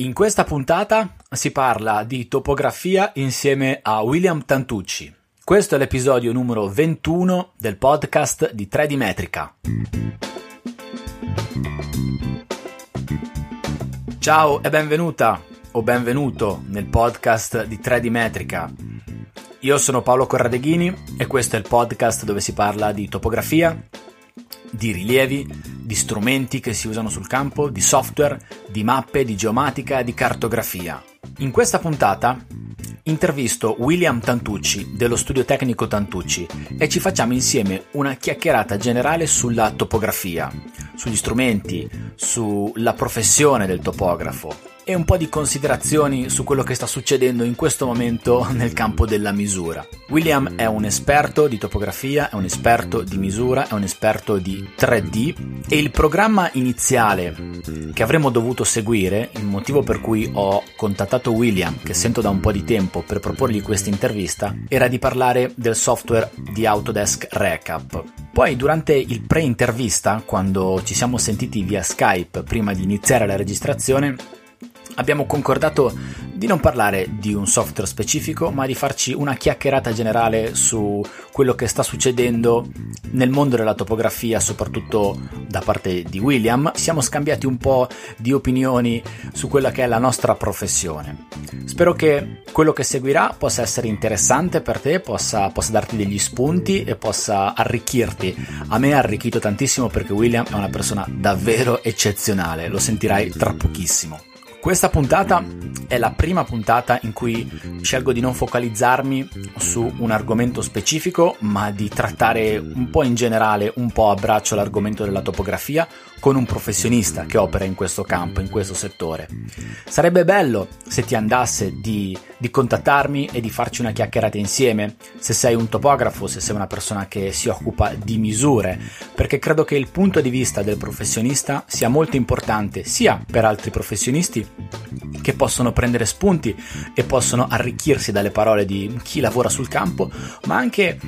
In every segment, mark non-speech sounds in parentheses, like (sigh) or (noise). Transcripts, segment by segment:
In questa puntata si parla di topografia insieme a William Tantucci. Questo è l'episodio numero 21 del podcast di 3D Metrica. Ciao e benvenuta o benvenuto nel podcast di 3D Metrica. Io sono Paolo Corradeghini e questo è il podcast dove si parla di topografia, di rilievi, di strumenti che si usano sul campo, di software, di mappe, di geomatica di cartografia. In questa puntata intervisto William Tantucci dello studio tecnico Tantucci e ci facciamo insieme una chiacchierata generale sulla topografia, sugli strumenti, sulla professione del topografo e un po' di considerazioni su quello che sta succedendo in questo momento nel campo della misura. William è un esperto di topografia, è un esperto di misura, è un esperto di 3D e il programma iniziale che avremmo dovuto seguire, il motivo per cui ho contattato William, che sento da un po' di tempo per proporgli questa intervista, era di parlare del software di Autodesk Recap. Poi durante il pre-intervista, quando ci siamo sentiti via Skype prima di iniziare la registrazione, abbiamo concordato di non parlare di un software specifico, ma di farci una chiacchierata generale su quello che sta succedendo nel mondo della topografia, soprattutto da parte di William. Siamo scambiati un po' di opinioni su quella che è la nostra professione. Spero che quello che seguirà possa essere interessante per te, possa, possa darti degli spunti e possa arricchirti. A me ha arricchito tantissimo perché William è una persona davvero eccezionale, lo sentirai tra pochissimo. Questa puntata è la prima puntata in cui scelgo di non focalizzarmi su un argomento specifico, ma di trattare un po' in generale, un po' a braccio l'argomento della topografia con un professionista che opera in questo campo, in questo settore. Sarebbe bello se ti andasse di, di contattarmi e di farci una chiacchierata insieme, se sei un topografo, se sei una persona che si occupa di misure, perché credo che il punto di vista del professionista sia molto importante sia per altri professionisti che possono prendere spunti e possono arricchirsi dalle parole di chi lavora sul campo, ma anche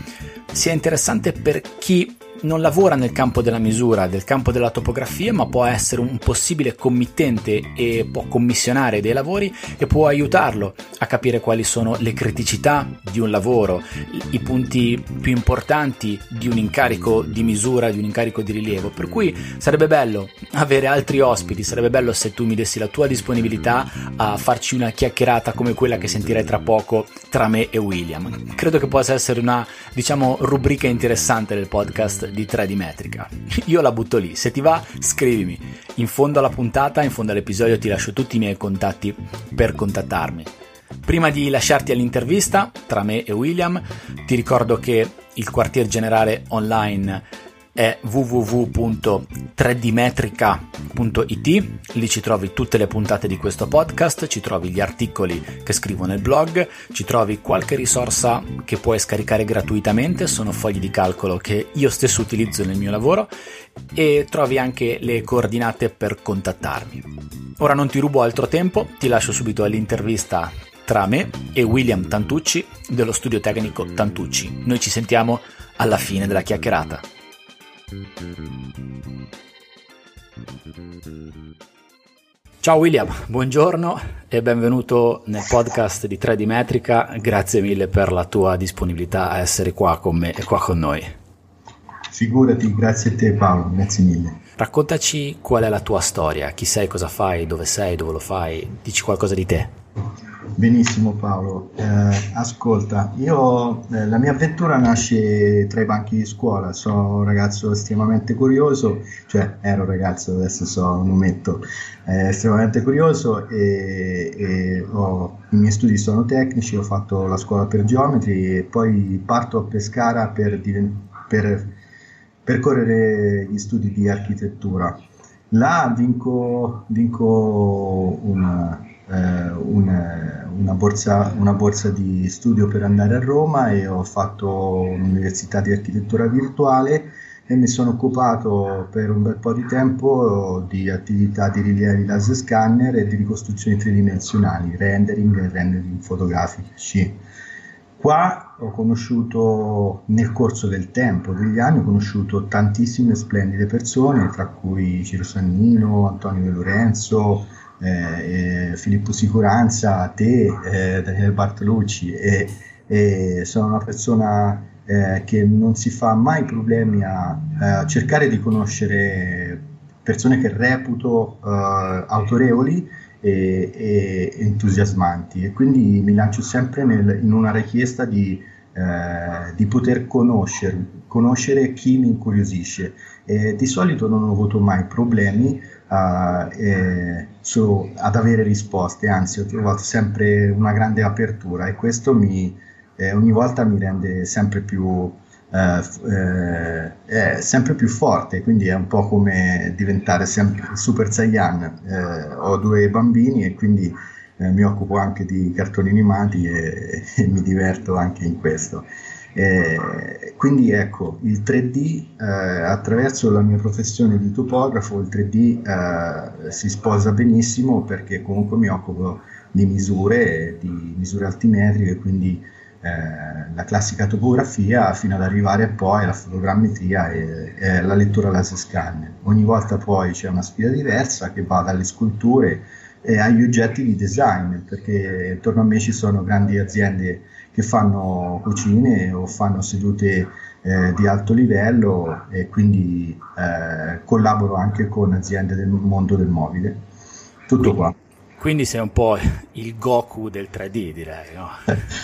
sia interessante per chi non lavora nel campo della misura, del campo della topografia, ma può essere un possibile committente e può commissionare dei lavori e può aiutarlo a capire quali sono le criticità di un lavoro, i punti più importanti di un incarico di misura, di un incarico di rilievo. Per cui sarebbe bello avere altri ospiti, sarebbe bello se tu mi dessi la tua disponibilità a farci una chiacchierata come quella che sentirai tra poco tra me e William. Credo che possa essere una, diciamo, rubrica interessante del podcast di 3D metrica. Io la butto lì, se ti va scrivimi. In fondo alla puntata, in fondo all'episodio ti lascio tutti i miei contatti per contattarmi. Prima di lasciarti all'intervista tra me e William, ti ricordo che il quartier generale online è www.3dmetrica.it, lì ci trovi tutte le puntate di questo podcast, ci trovi gli articoli che scrivo nel blog, ci trovi qualche risorsa che puoi scaricare gratuitamente, sono fogli di calcolo che io stesso utilizzo nel mio lavoro e trovi anche le coordinate per contattarmi. Ora non ti rubo altro tempo, ti lascio subito all'intervista tra me e William Tantucci dello studio tecnico Tantucci. Noi ci sentiamo alla fine della chiacchierata. Ciao William, buongiorno e benvenuto nel podcast di 3D Metrica. Grazie mille per la tua disponibilità a essere qua con me e qua con noi. Figurati, grazie a te Paolo, grazie mille. Raccontaci qual è la tua storia, chi sei, cosa fai, dove sei, dove lo fai, dici qualcosa di te. Benissimo Paolo, eh, ascolta, io eh, la mia avventura nasce tra i banchi di scuola, sono un ragazzo estremamente curioso, cioè ero ragazzo, adesso sono un ometto, eh, estremamente curioso e, e ho, i miei studi sono tecnici, ho fatto la scuola per geometri e poi parto a Pescara per, per percorrere gli studi di architettura. Là vinco, vinco una una, una, borsa, una borsa di studio per andare a Roma e ho fatto un'università di architettura virtuale e mi sono occupato per un bel po' di tempo di attività di rilievi laser scanner e di ricostruzioni tridimensionali, rendering e rendering fotografici. Qua ho conosciuto nel corso del tempo, degli anni, ho conosciuto tantissime splendide persone, tra cui Ciro Sannino, Antonio De Lorenzo, eh, Filippo Sicuranza, te, eh, Daniele Bartolucci e, e sono una persona eh, che non si fa mai problemi a, cercare di conoscere persone che reputo uh, autorevoli e, e, entusiasmanti e quindi mi lancio sempre nel, in una richiesta di, eh, di poter conoscere, conoscere chi mi incuriosisce. E di solito non ho avuto mai problemi uh, eh, su, ad avere risposte, anzi ho trovato sempre una grande apertura e questo mi, eh, ogni volta mi rende sempre più eh, eh, sempre più forte, quindi è un po' come diventare sempre Super Saiyan. Eh, ho due bambini e quindi eh, mi occupo anche di cartoni animati e, e mi diverto anche in questo. Eh, quindi ecco, il 3D eh, attraverso la mia professione di topografo, il 3D si sposa benissimo perché comunque mi occupo di misure, di misure altimetriche, quindi eh, la classica topografia fino ad arrivare poi alla fotogrammetria e, e alla lettura laser scanner. Ogni volta poi c'è una sfida diversa che va dalle sculture e agli oggetti di design, perché intorno a me ci sono grandi aziende che fanno cucine o fanno sedute eh, di alto livello e quindi eh, collaboro anche con aziende del mondo del mobile. Tutto qua. Quindi sei un po' il Goku del 3D, direi, no?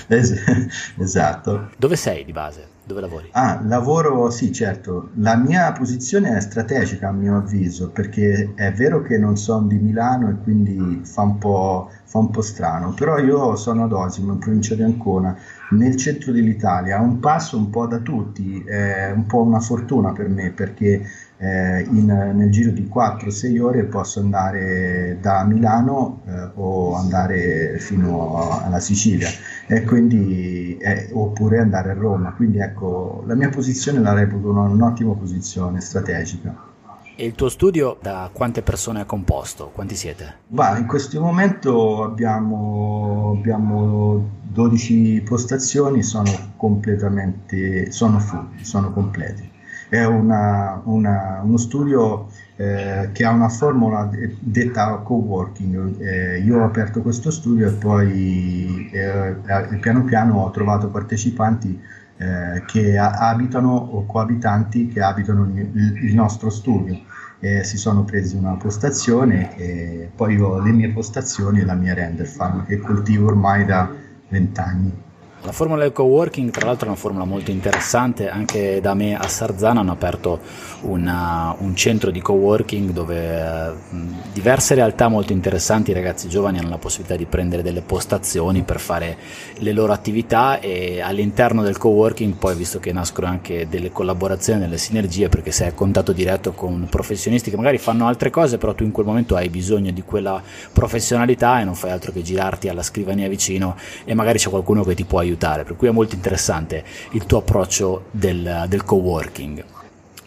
(laughs) esatto. Dove sei di base? Dove lavori? Ah, lavoro, sì, certo. La mia posizione è strategica a mio avviso, perché è vero che non sono di Milano e quindi fa un po', fa un po strano, però io sono ad Osimo, in provincia di Ancona, nel centro dell'Italia, un passo un po' da tutti, è un po' una fortuna per me, perché eh, in, nel giro di 4-6 ore posso andare da Milano eh, o andare fino alla Sicilia e quindi, eh, oppure andare a Roma. Quindi ecco, la mia posizione la reputo un'ottima posizione strategica. E il tuo studio da quante persone è composto? Quanti siete? Bah, in questo momento abbiamo, abbiamo 12 postazioni, sono completamente, sono full, sono completi è una, una, uno studio eh, che ha una formula detta co-working. Eh, io ho aperto questo studio e poi eh, eh piano piano ho trovato partecipanti eh, che abitano o coabitanti che abitano il, il nostro studio. si sono presi una postazione e poi ho le mie postazioni e la mia render farm che coltivo ormai da vent'anni. La formula del coworking, tra l'altro, è una formula molto interessante. Anche da me a Sarzana hanno aperto una, un centro di coworking dove eh, diverse realtà molto interessanti, i ragazzi giovani hanno la possibilità di prendere delle postazioni per fare le loro attività e all'interno del coworking poi, visto che nascono anche delle collaborazioni, delle sinergie, perché sei a contatto diretto con professionisti che magari fanno altre cose, però tu in quel momento hai bisogno di quella professionalità e non fai altro che girarti alla scrivania vicino e magari c'è qualcuno che ti può aiutare aiutare, per cui è molto interessante il tuo approccio del, del co-working.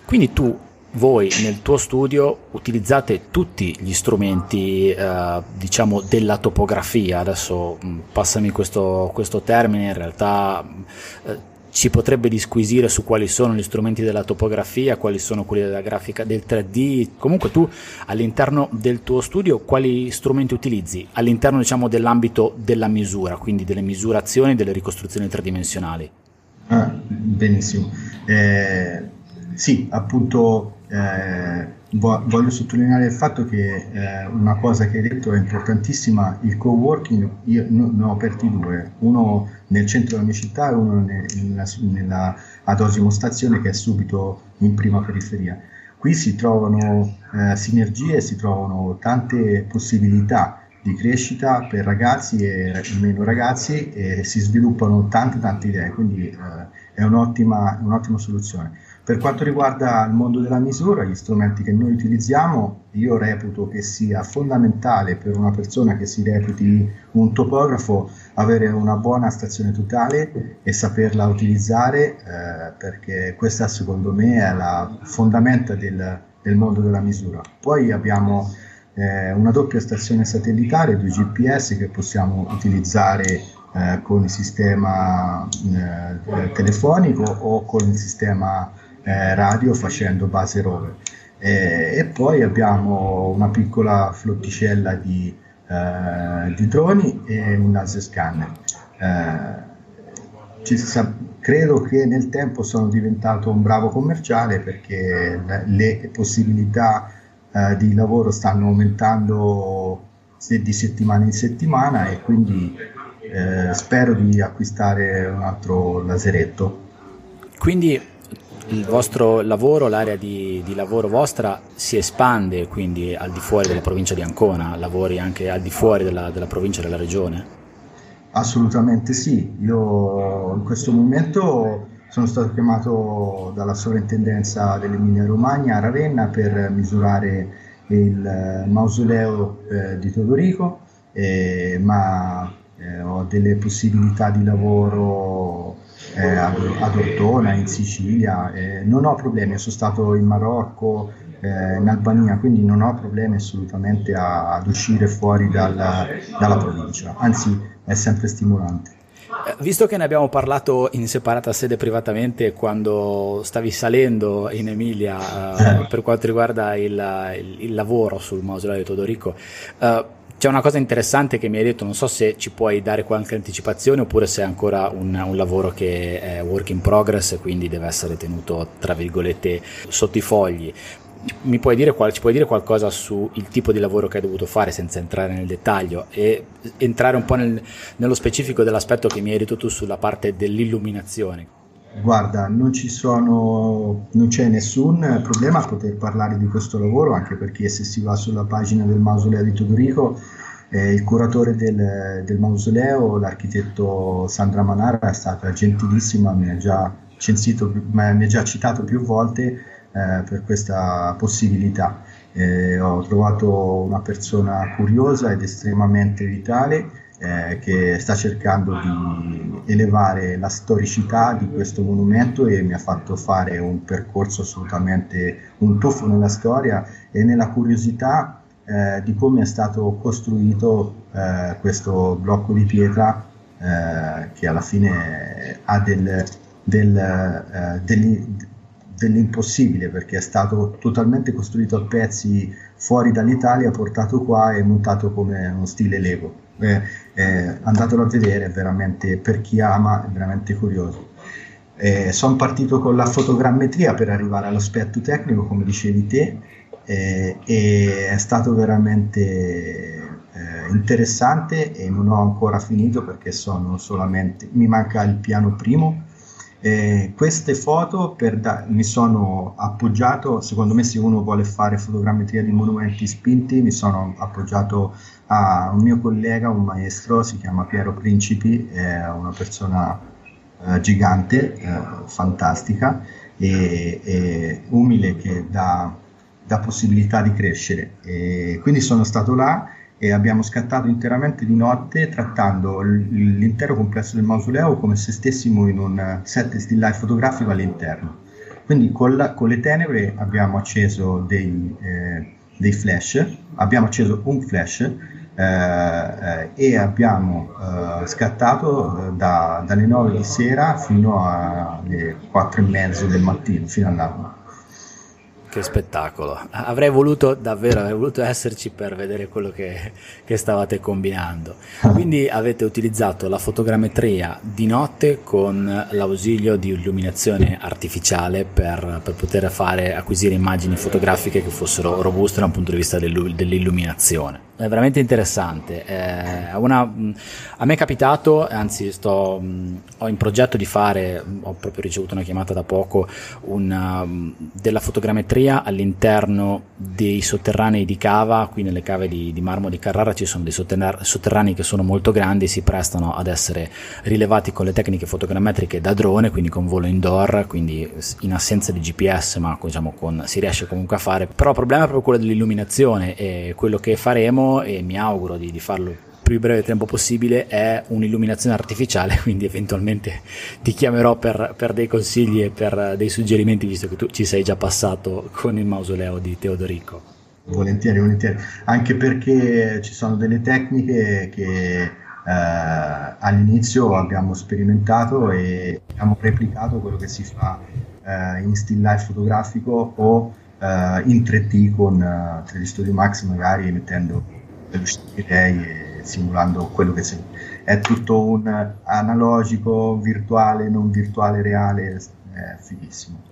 Quindi tu voi nel tuo studio utilizzate tutti gli strumenti eh, diciamo della topografia adesso mm, passami questo, questo, termine in realtà eh, ci potrebbe disquisire su quali sono gli strumenti della topografia, quali sono quelli della grafica del 3D. Comunque tu all'interno del tuo studio quali strumenti utilizzi? All'interno diciamo dell'ambito della misura, quindi delle misurazioni delle ricostruzioni tridimensionali. Ah, benissimo. Eh, sì, appunto eh, voglio sottolineare il fatto che eh, una cosa che hai detto è importantissima, il co-working, io ne ho aperti due, uno nel centro della mia città e uno nella, nella ad Osimo Stazione che è subito in prima periferia. Qui si trovano eh, sinergie, si trovano tante possibilità di crescita per ragazzi e meno ragazzi e si sviluppano tante tante idee, quindi eh, è un'ottima, un'ottima soluzione. Per quanto riguarda il mondo della misura, gli strumenti che noi utilizziamo, io reputo che sia fondamentale per una persona che si reputi un topografo avere una buona stazione totale e saperla utilizzare, eh, perché questa secondo me è la fondamenta del, del mondo della misura. Poi abbiamo eh, una doppia stazione satellitare, due GPS che possiamo utilizzare eh, con il sistema eh, telefonico o con il sistema eh, radio facendo base rover. Eh, e poi abbiamo una piccola flotticella di, eh, di droni e un laser scanner. Eh, sa, credo che nel tempo sono diventato un bravo commerciale perché le, le possibilità eh, di lavoro stanno aumentando di settimana in settimana e quindi eh, spero di acquistare un altro laseretto. Quindi il vostro lavoro, l'area di, di, lavoro vostra si espande quindi al di fuori della provincia di Ancona, lavori anche al di fuori della, della provincia della regione? Assolutamente sì, io in questo momento sono stato chiamato dalla sovrintendenza dell'Emilia Romagna a Ravenna per misurare il mausoleo eh, di Todorico, eh, ma eh, ho delle possibilità di lavoro eh, ad, Ortona, in Sicilia, eh, non ho problemi, sono stato in Marocco, eh, in Albania, quindi non ho problemi assolutamente a, ad uscire fuori dalla, dalla provincia, anzi è sempre stimolante. Eh, visto che ne abbiamo parlato in separata sede privatamente quando stavi salendo in Emilia eh, per quanto riguarda il, il, il, lavoro sul mausoleo di Todorico, eh, c'è una cosa interessante che mi hai detto, non so se ci puoi dare qualche anticipazione oppure se è ancora un, un lavoro che è work in progress e quindi deve essere tenuto tra virgolette sotto i fogli. Mi puoi dire, ci puoi dire qualcosa sul tipo di lavoro che hai dovuto fare senza entrare nel dettaglio e entrare un po' nel, nello specifico dell'aspetto che mi hai detto tu sulla parte dell'illuminazione? Guarda, non sono, non c'è nessun problema a poter parlare di questo lavoro, anche perché se si va sulla pagina del mausoleo di Todorico, eh, il curatore del, del, mausoleo, l'architetto Sandra Manara, è stata gentilissima, mi ha già, censito, mi ha già citato più volte eh, per questa possibilità. Eh, ho trovato una persona curiosa ed estremamente vitale eh, che sta cercando di elevare la storicità di questo monumento e mi ha fatto fare un percorso assolutamente, un tuffo nella storia e nella curiosità eh, di come è stato costruito eh, questo blocco di pietra eh, che alla fine ha del, del, eh, degli, dell'impossibile perché è stato totalmente costruito a pezzi fuori dall'Italia, portato qua e montato come uno stile Lego. Eh, eh, andatelo a vedere, veramente per chi ama è veramente curioso. Eh, sono partito con la fotogrammetria per arrivare all'aspetto tecnico, come dicevi te, eh, e è stato veramente eh, interessante e non ho ancora finito perché sono solamente, mi manca il piano primo. Eh, queste foto da, mi sono appoggiato, secondo me se uno vuole fare fotogrammetria di monumenti spinti, mi sono appoggiato a un mio collega, un maestro, si chiama Piero Principi, è una persona eh, gigante, eh, fantastica e, e, umile che dà, dà, possibilità di crescere. E quindi sono stato là e abbiamo scattato interamente di notte trattando l'intero complesso del mausoleo come se stessimo in un set still life fotografico all'interno. Quindi con, la, con le tenebre abbiamo acceso dei, eh, dei flash, abbiamo acceso un flash eh, eh, e abbiamo eh, scattato eh, da, dalle 9 di sera fino alle 4 e mezzo del mattino, fino all'alba. Che spettacolo! Avrei voluto davvero, avrei voluto esserci per vedere quello che, che, stavate combinando. Quindi avete utilizzato la fotogrammetria di notte con l'ausilio di illuminazione artificiale per, per poter fare, acquisire immagini fotografiche che fossero robuste dal punto di vista dell'illuminazione è veramente interessante. Eh, una, a me è capitato, anzi sto, ho in progetto di fare, ho proprio ricevuto una chiamata da poco, una, della fotogrammetria all'interno dei sotterranei di cava, qui nelle cave di, di marmo di Carrara ci sono dei sotterranei che sono molto grandi, si prestano ad essere rilevati con le tecniche fotogrammetriche da drone, quindi con volo indoor, quindi in assenza di GPS, ma diciamo con, si riesce comunque a fare. Però il problema è proprio quello dell'illuminazione e quello che faremo e mi auguro di, di farlo più breve tempo possibile è un'illuminazione artificiale, (laughs) quindi eventualmente ti chiamerò per, per, dei consigli e per dei suggerimenti, visto che tu ci sei già passato con il mausoleo di Teodorico. Volentieri, volentieri, anche perché ci sono delle tecniche che eh, all'inizio abbiamo sperimentato e abbiamo replicato quello che si fa eh, in still life fotografico o eh, in 3D con 3D eh, Studio Max magari mettendo direi simulando quello che è tutto un analogico, virtuale, non virtuale, reale, è fighissimo.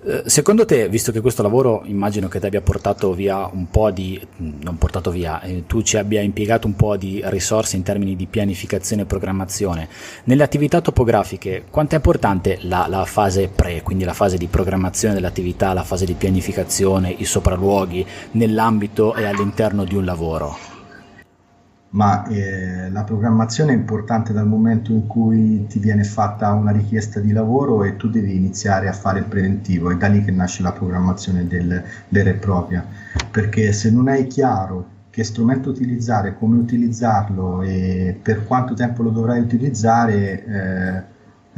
Eh, secondo te, visto che questo lavoro immagino che ti abbia portato via un po' di, non portato via, eh, tu ci abbia impiegato un po' di risorse in termini di pianificazione e programmazione, nelle attività topografiche quanto è importante la, la fase pre, quindi la fase di programmazione dell'attività, la fase di pianificazione, i sopralluoghi nell'ambito e all'interno di un lavoro? Ma eh, la programmazione è importante dal momento in cui ti viene fatta una richiesta di lavoro e tu devi iniziare a fare il preventivo, è da lì che nasce la programmazione del, vera e propria, perché se non hai chiaro che strumento utilizzare, come utilizzarlo e per quanto tempo lo dovrai utilizzare, eh,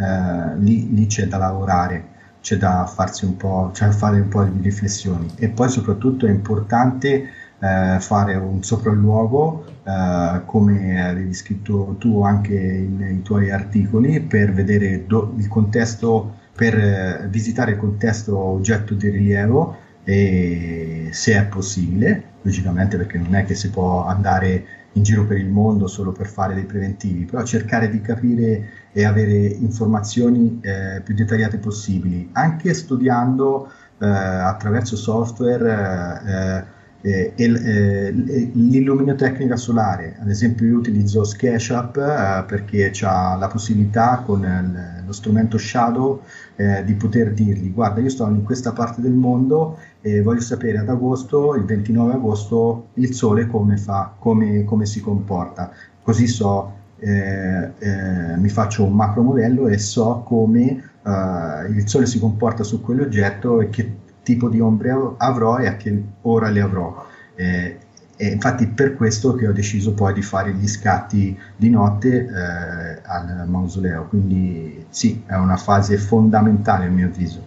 eh, lì, lì, c'è da lavorare, c'è da farsi un po', cioè fare un po' di riflessioni. E poi soprattutto è importante eh, fare un sopralluogo eh, come avevi scritto tu anche nei tuoi articoli per vedere do, il contesto per eh, visitare il contesto oggetto di rilievo e se è possibile logicamente perché non è che si può andare in giro per il mondo solo per fare dei preventivi, però cercare di capire e avere informazioni eh, più dettagliate possibili, anche studiando eh, attraverso software eh, eh, l'illuminotecnica solare, ad esempio io utilizzo SketchUp eh, perché ha la possibilità con il, lo strumento Shadow eh, di poter dirgli guarda io sto in questa parte del mondo e voglio sapere ad agosto, il 29 agosto, il sole come, fa, come, come si comporta, così so, eh, eh, mi faccio un macro modello e so come il sole si comporta su quell'oggetto e che tipo di ombre avrò e a che ora le avrò. Eh, e infatti per questo che ho deciso poi di fare gli scatti di notte eh, al mausoleo, quindi sì, è una fase fondamentale a mio avviso.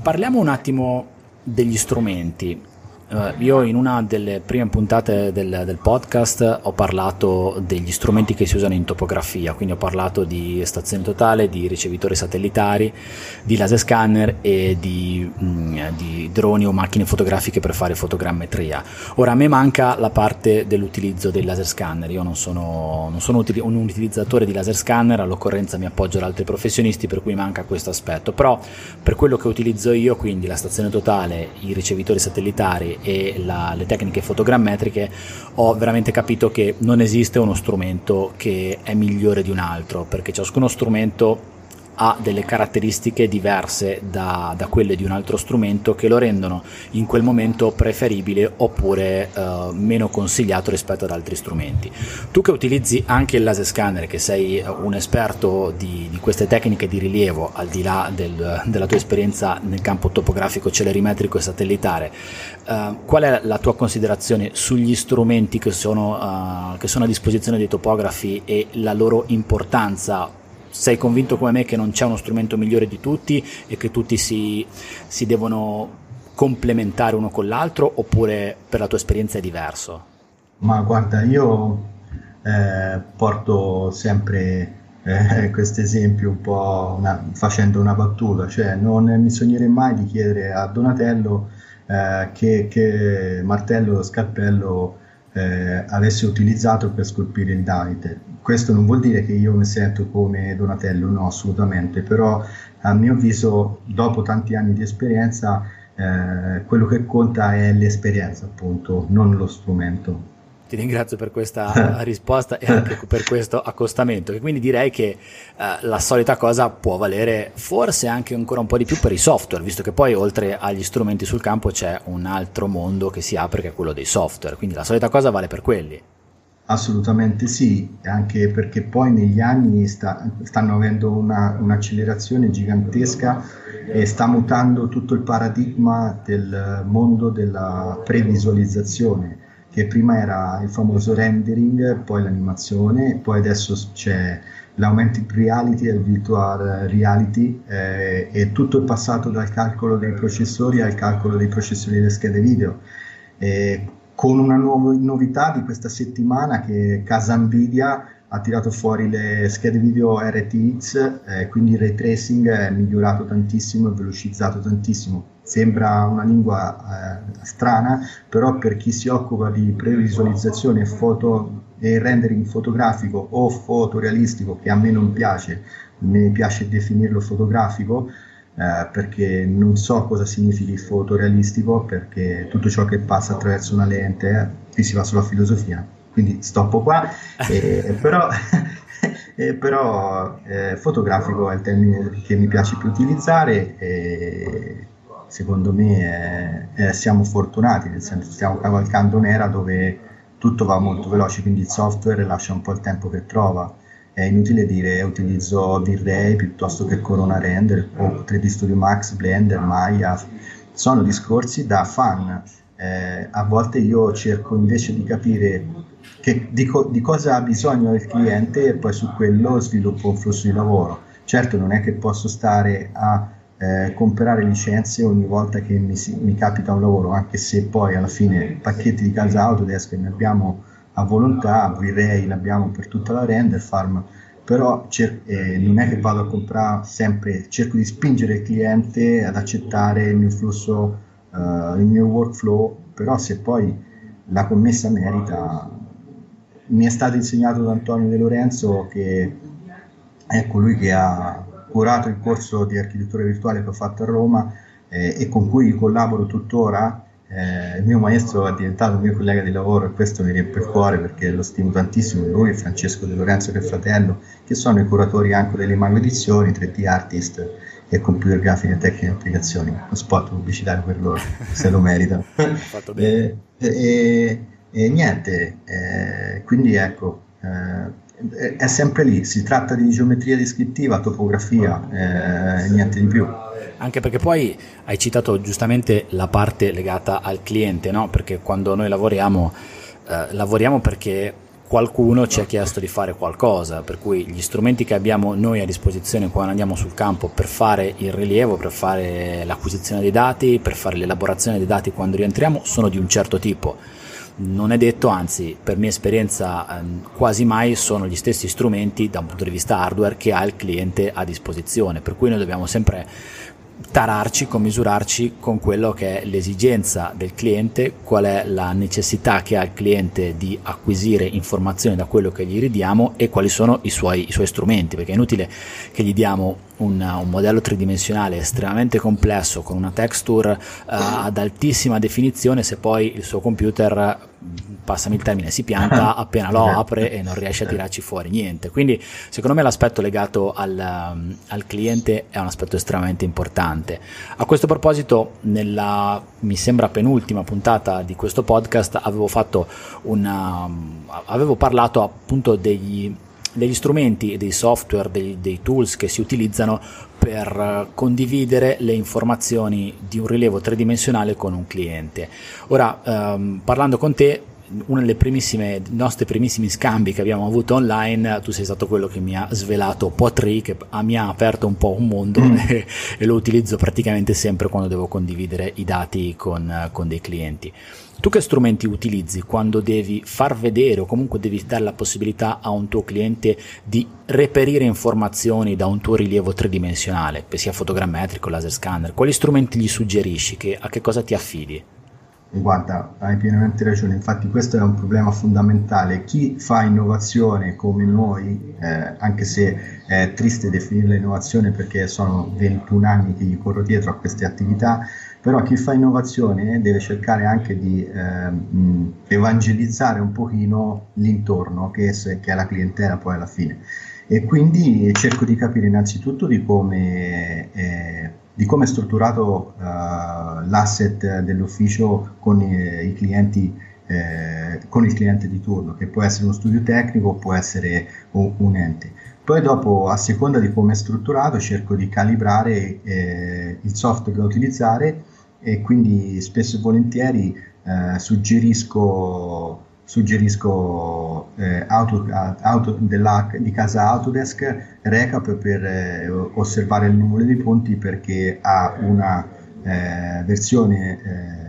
Parliamo un attimo degli strumenti. Uh, io in una delle prime puntate del, del, podcast ho parlato degli strumenti che si usano in topografia, quindi ho parlato di stazione totale, di ricevitori satellitari, di laser scanner e di, mh, mm, di droni o macchine fotografiche per fare fotogrammetria. Ora a me manca la parte dell'utilizzo dei laser scanner, io non sono, non sono un utilizzatore di laser scanner, all'occorrenza mi appoggio ad altri professionisti per cui manca questo aspetto, però per quello che utilizzo io, quindi la stazione totale, i ricevitori satellitari e la, le tecniche fotogrammetriche ho veramente capito che non esiste uno strumento che è migliore di un altro perché ciascuno strumento ha delle caratteristiche diverse da, da, quelle di un altro strumento che lo rendono in quel momento preferibile oppure uh, meno consigliato rispetto ad altri strumenti. Tu che utilizzi anche il laser scanner, che sei un esperto di, di queste tecniche di rilievo, al di là del, della tua esperienza nel campo topografico, celerimetrico e satellitare, uh, qual è la tua considerazione sugli strumenti che sono, uh, che sono a disposizione dei topografi e la loro importanza sei convinto come me che non c'è uno strumento migliore di tutti e che tutti si, si devono complementare uno con l'altro oppure per la tua esperienza è diverso? Ma guarda, io eh, porto sempre eh, (laughs) questo esempio un po' una, facendo una battuta, cioè non mi sognerei mai di chiedere a Donatello eh, che, che martello o scalpello eh, avesse utilizzato per scolpire il Davide. Questo non vuol dire che io mi sento come Donatello, no, assolutamente, però a mio avviso, dopo tanti anni di esperienza, eh, quello che conta è l'esperienza, appunto, non lo strumento. Ti ringrazio per questa (laughs) risposta e anche per questo accostamento. E quindi direi che eh, la solita cosa può valere forse anche ancora un po' di più per i software, visto che poi oltre agli strumenti sul campo c'è un altro mondo che si apre che è quello dei software. Quindi la solita cosa vale per quelli. Assolutamente sì, anche perché poi negli anni sta, stanno avendo una, un'accelerazione gigantesca e sta mutando tutto il paradigma del mondo della previsualizzazione che prima era il famoso rendering, poi l'animazione, poi adesso c'è l'augmented reality e il virtual reality eh, e tutto è passato dal calcolo dei processori al calcolo dei processori delle schede video. Eh, con una nuova novità di questa settimana che Casa Nvidia ha tirato fuori le schede video RTX, eh, quindi il ray tracing è migliorato tantissimo e velocizzato tantissimo. Sembra una lingua eh, strana, però per chi si occupa di previsualizzazione foto e rendering fotografico o fotorealistico, che a me non piace, mi piace definirlo fotografico, eh, perché non so cosa significhi fotorealistico, perché tutto ciò che passa attraverso una lente, eh, qui si va sulla filosofia, quindi stoppo qua, eh, (laughs) però, (laughs) però eh, fotografico è il termine che mi piace più utilizzare e secondo me siamo fortunati, nel senso stiamo cavalcando un'era dove tutto va molto veloce, quindi il software lascia un po' il tempo che trova è inutile dire utilizzo V-Ray piuttosto che Corona Render o 3D Studio Max, Blender, Maya, sono discorsi da fan. Eh, a volte io cerco invece di capire che, di, co- di, cosa ha bisogno il cliente e poi su quello sviluppo un flusso di lavoro. Certo non è che posso stare a eh, comprare licenze ogni volta che mi, mi, capita un lavoro, anche se poi alla fine pacchetti di casa Autodesk ne abbiamo a volontà, V-Ray l'abbiamo per tutta la render farm, però cer- eh, non è che vado a comprare sempre, cerco di spingere il cliente ad accettare il mio flusso, uh, il mio workflow, però se poi la commessa merita, mi è stato insegnato da Antonio De Lorenzo che è colui che ha curato il corso di architettura virtuale che ho fatto a Roma eh, e con cui collaboro tuttora eh, il mio maestro è diventato un mio collega di lavoro e questo mi riempie il cuore perché lo stimo tantissimo, lui Francesco De Lorenzo che è fratello, che sono i curatori anche delle Mango Edizioni, 3D Artist e Computer Graphic e Tecniche e Applicazioni. Uno spot pubblicitario per loro, se lo meritano. (laughs) e, e, e, niente, eh, quindi ecco, eh, è sempre lì, si tratta di geometria descrittiva, topografia, eh, niente di più anche perché poi hai citato giustamente la parte legata al cliente, no? perché quando noi lavoriamo, eh, lavoriamo perché qualcuno ci ha chiesto di fare qualcosa, per cui gli strumenti che abbiamo noi a disposizione quando andiamo sul campo per fare il rilievo, per fare l'acquisizione dei dati, per fare l'elaborazione dei dati quando rientriamo, sono di un certo tipo. Non è detto, anzi, per mia esperienza, ehm, quasi mai sono gli stessi strumenti da un punto di vista hardware che ha il cliente a disposizione, per cui noi dobbiamo sempre tararci, commisurarci con quello che è l'esigenza del cliente, qual è la necessità che ha il cliente di acquisire informazioni da quello che gli ridiamo e quali sono i suoi, i suoi strumenti, perché è inutile che gli diamo un, un, modello tridimensionale estremamente complesso con una texture uh, ad altissima definizione se poi il suo computer passami il termine, si pianta (laughs) appena lo apre e non riesce a tirarci fuori niente. Quindi secondo me l'aspetto legato al, um, al cliente è un aspetto estremamente importante. A questo proposito, nella mi sembra penultima puntata di questo podcast avevo fatto una, avevo parlato appunto degli degli strumenti, dei software, dei, dei, tools che si utilizzano per condividere le informazioni di un rilievo tridimensionale con un cliente. Ora, ehm, parlando con te, uno dei nostri primissimi scambi che abbiamo avuto online, tu sei stato quello che mi ha svelato Potri, che mi ha aperto un po' un mondo mm. e, (laughs) e, lo utilizzo praticamente sempre quando devo condividere i dati con, con dei clienti. Tu che strumenti utilizzi quando devi far vedere o comunque devi dare la possibilità a un tuo cliente di reperire informazioni da un tuo rilievo tridimensionale, sia fotogrammetrico, laser scanner? Quali strumenti gli suggerisci? Che, a che cosa ti affidi? Guarda, hai pienamente ragione, infatti questo è un problema fondamentale. Chi fa innovazione come noi, eh, anche se è triste definirla innovazione perché sono 21 anni che gli corro dietro a queste attività, però chi fa innovazione deve cercare anche di eh, evangelizzare un pochino l'intorno, che è, che è la clientela poi alla fine. E quindi cerco di capire innanzitutto di come, eh, di come è strutturato uh, l'asset dell'ufficio con i, i clienti eh, con il cliente di turno, che può essere uno studio tecnico, può essere un, un ente. Poi dopo, a seconda di come è strutturato, cerco di calibrare eh, il software da utilizzare e quindi spesso e volentieri eh, suggerisco, suggerisco eh, auto, auto della, di casa Autodesk Recap per eh, osservare il numero dei punti perché ha una eh, versione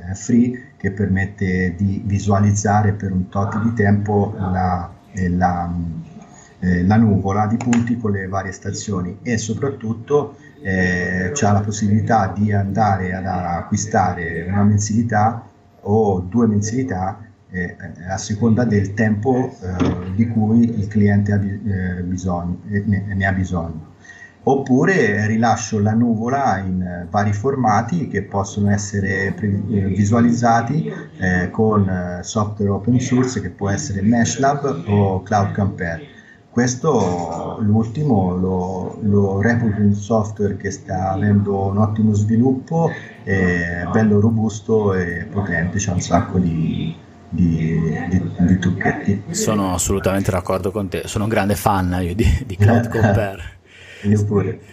eh, free che permette di visualizzare per un tot di tempo la, la, la nuvola di punti con le varie stazioni. E soprattutto eh, ha la possibilità di andare ad acquistare una mensilità o due mensilità eh, a seconda del tempo eh, di cui il cliente ha eh, bisogno, eh, ne, ne, ha bisogno. Oppure rilascio la nuvola in eh, vari formati che possono essere visualizzati con software open source che può essere MeshLab o Cloud Compare questo, l'ultimo, lo, lo, reputo un software che sta avendo un ottimo sviluppo, è bello robusto e potente, c'è un sacco di, di, di, di trucchetti. Sono assolutamente d'accordo con te, sono un grande fan io di, di Cloud (laughs) Compare.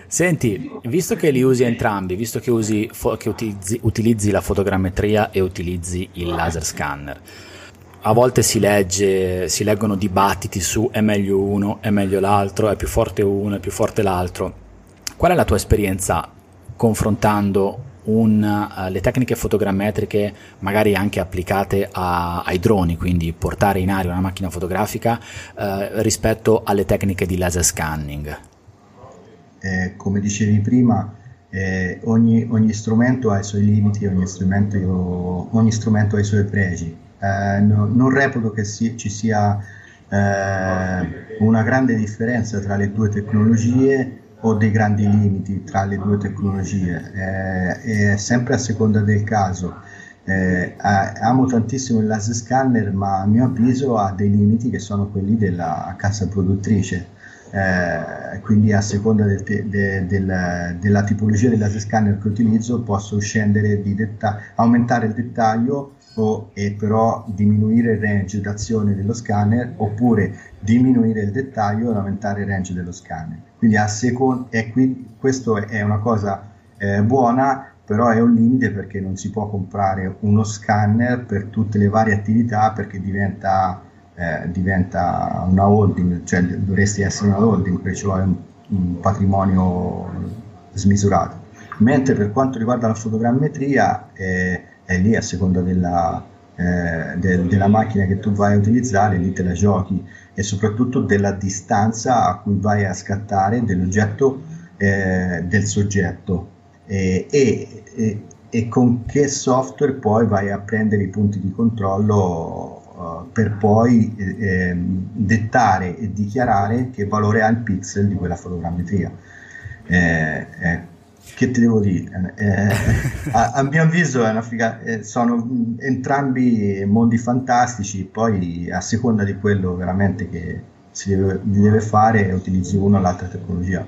Senti, visto che li usi entrambi, visto che, usi, che utilizzi, utilizzi la fotogrammetria e utilizzi il laser scanner, a volte si legge, si leggono dibattiti su è meglio uno, è meglio l'altro, è più forte uno, è più forte l'altro. Qual è la tua esperienza confrontando un, uh, le tecniche fotogrammetriche magari anche applicate a, ai droni, quindi portare in aria una macchina fotografica uh, rispetto alle tecniche di laser scanning? Eh, come dicevi prima, eh, ogni, ogni, strumento ha i suoi limiti, ogni strumento, ogni strumento ha i suoi pregi eh, no, non reputo che si, ci sia eh, una grande differenza tra le due tecnologie o dei grandi limiti tra le due tecnologie, eh, è sempre a seconda del caso. Eh, amo tantissimo il laser scanner, ma a mio avviso ha dei limiti che sono quelli della casa produttrice. Eh, quindi a seconda del te, de, del, della tipologia del laser scanner che utilizzo posso scendere di detta- aumentare il dettaglio o, e però diminuire il range d'azione dello scanner oppure diminuire il dettaglio e aumentare il range dello scanner. Quindi a seconda, e qui, questo è una cosa eh, buona, però è un limite perché non si può comprare uno scanner per tutte le varie attività perché diventa, eh, diventa una holding, cioè dovresti essere una holding perché ci un, un patrimonio smisurato. Mentre per quanto riguarda la fotogrammetria, eh, è lì a seconda della, eh, de, della macchina che tu vai a utilizzare, lì te la giochi e soprattutto della distanza a cui vai a scattare dell'oggetto eh, del soggetto e, e, e, con che software poi vai a prendere i punti di controllo uh, per poi eh, dettare e dichiarare che valore ha il pixel di quella fotogrammetria. Eh, eh che ti devo dire? Eh, a, a, mio avviso figa, eh, sono entrambi mondi fantastici, poi a seconda di quello veramente che si deve, deve fare utilizzi una o l'altra tecnologia.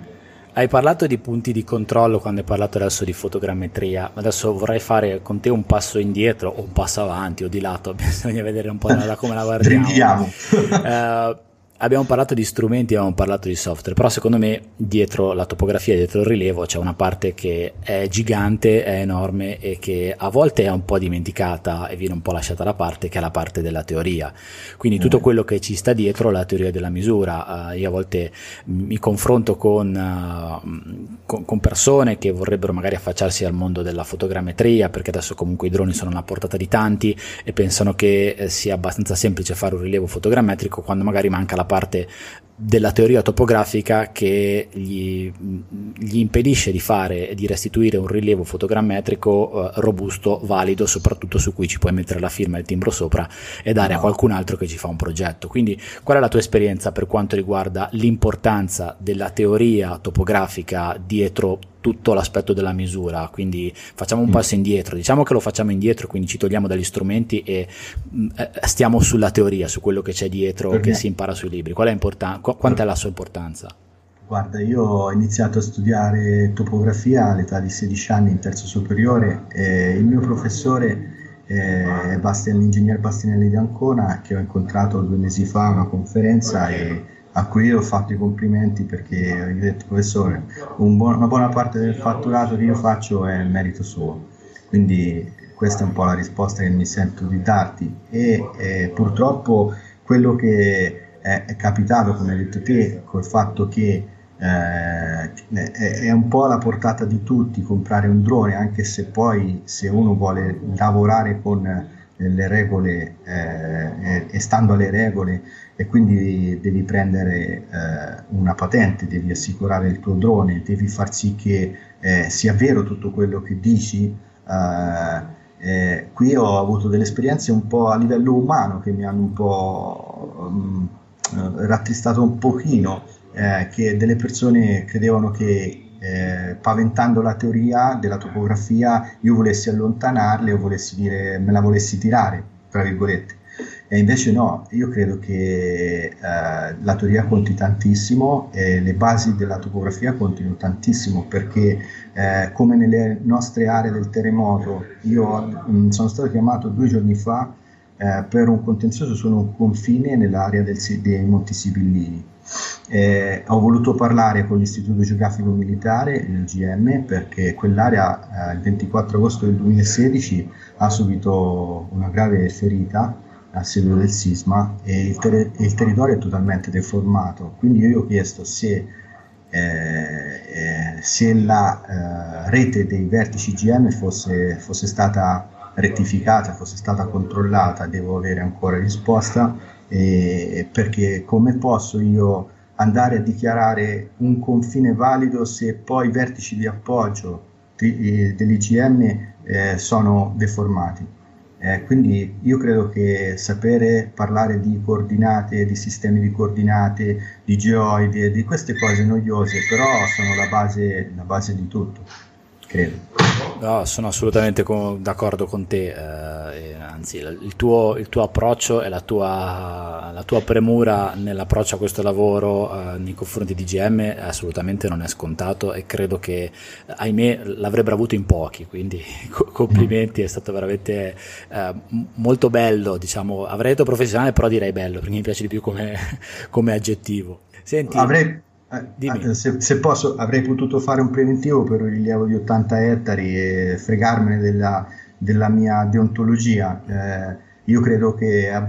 Hai parlato di punti di controllo quando hai parlato adesso di fotogrammetria, adesso vorrei fare con te un passo indietro o un passo avanti o di lato, (laughs) bisogna vedere un po' da come la guardiamo. uh, Abbiamo parlato di strumenti, abbiamo parlato di software, però secondo me dietro la topografia, dietro il rilevo c'è una parte che è gigante, è enorme e che a volte è un po' dimenticata e viene un po' lasciata da parte, che è la parte della teoria. Quindi tutto mm. quello che ci sta dietro la teoria della misura. Uh, io a volte mi confronto con, uh, con, con, persone che vorrebbero magari affacciarsi al mondo della fotogrammetria, perché adesso comunque i droni sono alla portata di tanti e pensano che eh, sia abbastanza semplice fare un rilevo fotogrammetrico quando magari manca la parte della teoria topografica che gli, gli impedisce di fare e di restituire un rilievo fotogrammetrico eh, robusto, valido, soprattutto su cui ci puoi mettere la firma e il timbro sopra e dare no. a qualcun altro che ci fa un progetto. Quindi qual è la tua esperienza per quanto riguarda l'importanza della teoria topografica dietro tutto l'aspetto della misura, quindi facciamo un mm. passo indietro, diciamo che lo facciamo indietro, quindi ci togliamo dagli strumenti e mm, eh, stiamo sulla teoria, su quello che c'è dietro, Perché? che si impara sui libri. Qual è important- qu- quanta è la sua importanza? Guarda, io ho iniziato a studiare topografia all'età di 16 anni in terzo superiore e il mio professore è Bastian, l'ingegner Bastianelli di Ancona che ho incontrato due mesi fa a una conferenza e a cui io ho fatto i complimenti perché ho detto professore un buon, una buona parte del fatturato che io faccio è merito suo. Quindi questa è un po' la risposta che mi sento di darti. E eh, purtroppo quello che è, è, capitato come hai detto te col fatto che eh, è, è, un po' alla portata di tutti comprare un drone anche se poi se uno vuole lavorare con le regole eh, e, stando alle regole e quindi devi prendere eh, una patente, devi assicurare il tuo drone, devi far sì che eh, sia vero tutto quello che dici. Eh, eh, qui ho avuto delle esperienze un po' a livello umano che mi hanno un po' um, rattristato un pochino, eh, che delle persone credevano che eh, paventando la teoria della topografia io volessi allontanarle o volessi dire me la volessi tirare, tra virgolette. E invece no, io credo che eh, la teoria conti tantissimo e le basi della topografia contino tantissimo perché eh, come nelle nostre aree del terremoto, io mh, mm, sono stato chiamato due giorni fa eh, per un contenzioso su un confine nell'area del, dei Monti Sibillini. Eh, ho voluto parlare con l'Istituto Geografico Militare, il GM, perché quell'area eh, il 24 agosto del 2016 ha subito una grave ferita a seguito del sisma e il, ter- il territorio è totalmente deformato. Quindi io ho chiesto se, eh, eh, se la eh, rete dei vertici GM fosse, fosse stata rettificata, fosse stata controllata, devo avere ancora risposta, perché come posso io andare a dichiarare un confine valido se poi i vertici di appoggio dell'IGM eh, sono deformati? Eh, quindi io credo che sapere parlare di coordinate, di sistemi di coordinate, di geoidi, di queste cose noiose, però sono la base, la base di tutto, credo. No, sono assolutamente con, d'accordo con te, eh, anzi il tuo, il tuo, approccio e la tua, la tua premura nell'approccio a questo lavoro eh, nei confronti di GM assolutamente non è scontato e credo che, ahimè, l'avrebbero avuto in pochi, quindi (laughs) complimenti, è stato veramente eh, molto bello, diciamo, avrei detto professionale, però direi bello, perché mi piace di più come, (laughs) come aggettivo. Senti, avrei eh, se, se, posso, avrei potuto fare un preventivo per un rilievo di 80 ettari e fregarmene della, della mia deontologia. Eh, io credo che eh,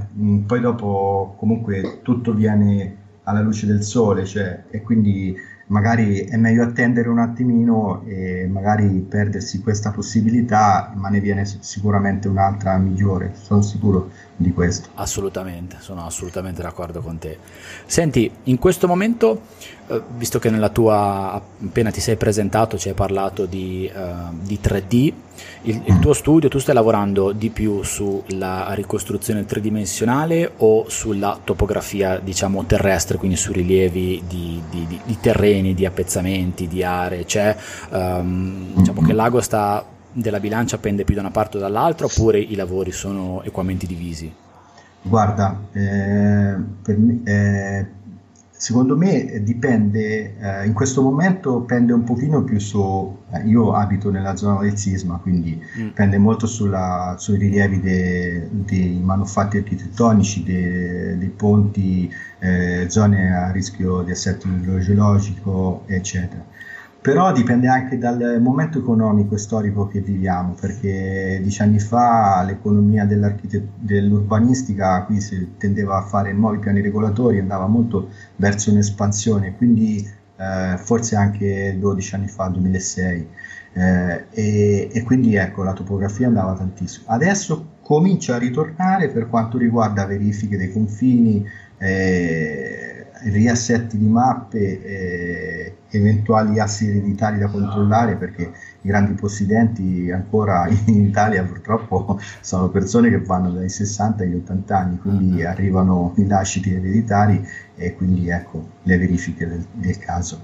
poi dopo comunque tutto viene alla luce del sole, cioè, e quindi magari è meglio attendere un attimino e magari perdersi questa possibilità, ma ne viene sicuramente un'altra migliore, sono sicuro di questo. Assolutamente, sono assolutamente d'accordo con te. Senti, in questo momento, eh, visto che nella tua, appena ti sei presentato, ci hai parlato di, uh, di 3D, il, il, tuo studio, tu stai lavorando di più sulla ricostruzione tridimensionale o sulla topografia, diciamo, terrestre, quindi su rilievi di, di, di, di terreni, di appezzamenti, di aree? C'è, um, diciamo che l'ago sta della bilancia pende più da una parte o dall'altra oppure i lavori sono equamente divisi? Guarda, eh, me, eh, secondo me dipende, eh, in questo momento pende un pochino più su, eh, io abito nella zona del sisma, quindi mm. pende molto sulla, sui rilievi de, dei manufatti architettonici, de, dei ponti, eh, zone a rischio di assetto idrogeologico, eccetera però dipende anche dal momento economico e storico che viviamo, perché dieci anni fa l'economia dell'urbanistica qui si tendeva a fare nuovi piani regolatori, andava molto verso un'espansione, quindi eh, forse anche 12 anni fa, 2006, eh, e, e, quindi ecco la topografia andava tantissimo. Adesso comincia a ritornare per quanto riguarda verifiche dei confini, eh, riassetti di mappe eh, eventuali assi ereditari da controllare perché i grandi possidenti ancora (laughs) in Italia purtroppo sono persone che vanno dai 60 agli 80 anni, quindi mm-hmm. arrivano i lasciti ereditari e quindi ecco le verifiche del, del caso.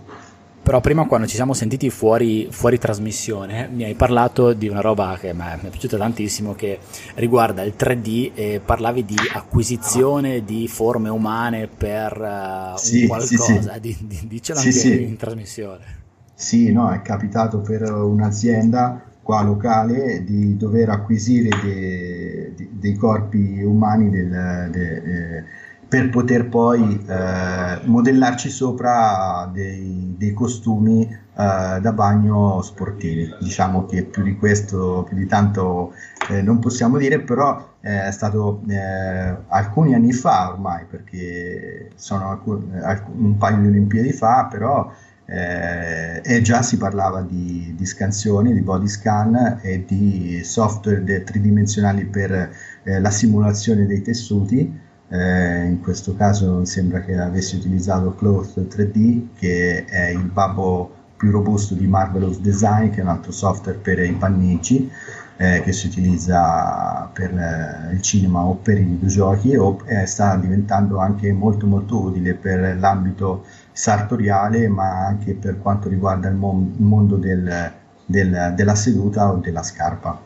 Però prima quando ci siamo sentiti fuori, fuori trasmissione mi hai parlato di una roba che mi è piaciuta tantissimo che riguarda il 3D e parlavi di acquisizione di forme umane per uh, sì, qualcosa, sì, sì. Di, dicelo anche in trasmissione. Sì, no, è capitato per un'azienda qua locale di dover acquisire de, de, dei corpi umani del, de, eh, per poter poi eh, modellarci sopra dei, dei costumi eh, da bagno sportivi. Diciamo che più di questo, più di tanto eh, non possiamo dire, però è stato eh, alcuni anni fa ormai, perché sono alcun, un paio di Olimpiadi fa, però eh, e già si parlava di, di, scansioni, di body scan e di software tridimensionali per eh, la simulazione dei tessuti, eh, in questo caso sembra che avessi utilizzato Cloth 3D che è il babbo più robusto di Marvelous Design che è un altro software per i panneggi eh, che si utilizza per eh, il cinema o per i videogiochi o eh, sta diventando anche molto molto utile per l'ambito sartoriale ma anche per quanto riguarda il, mon- mondo del, del, della seduta o della scarpa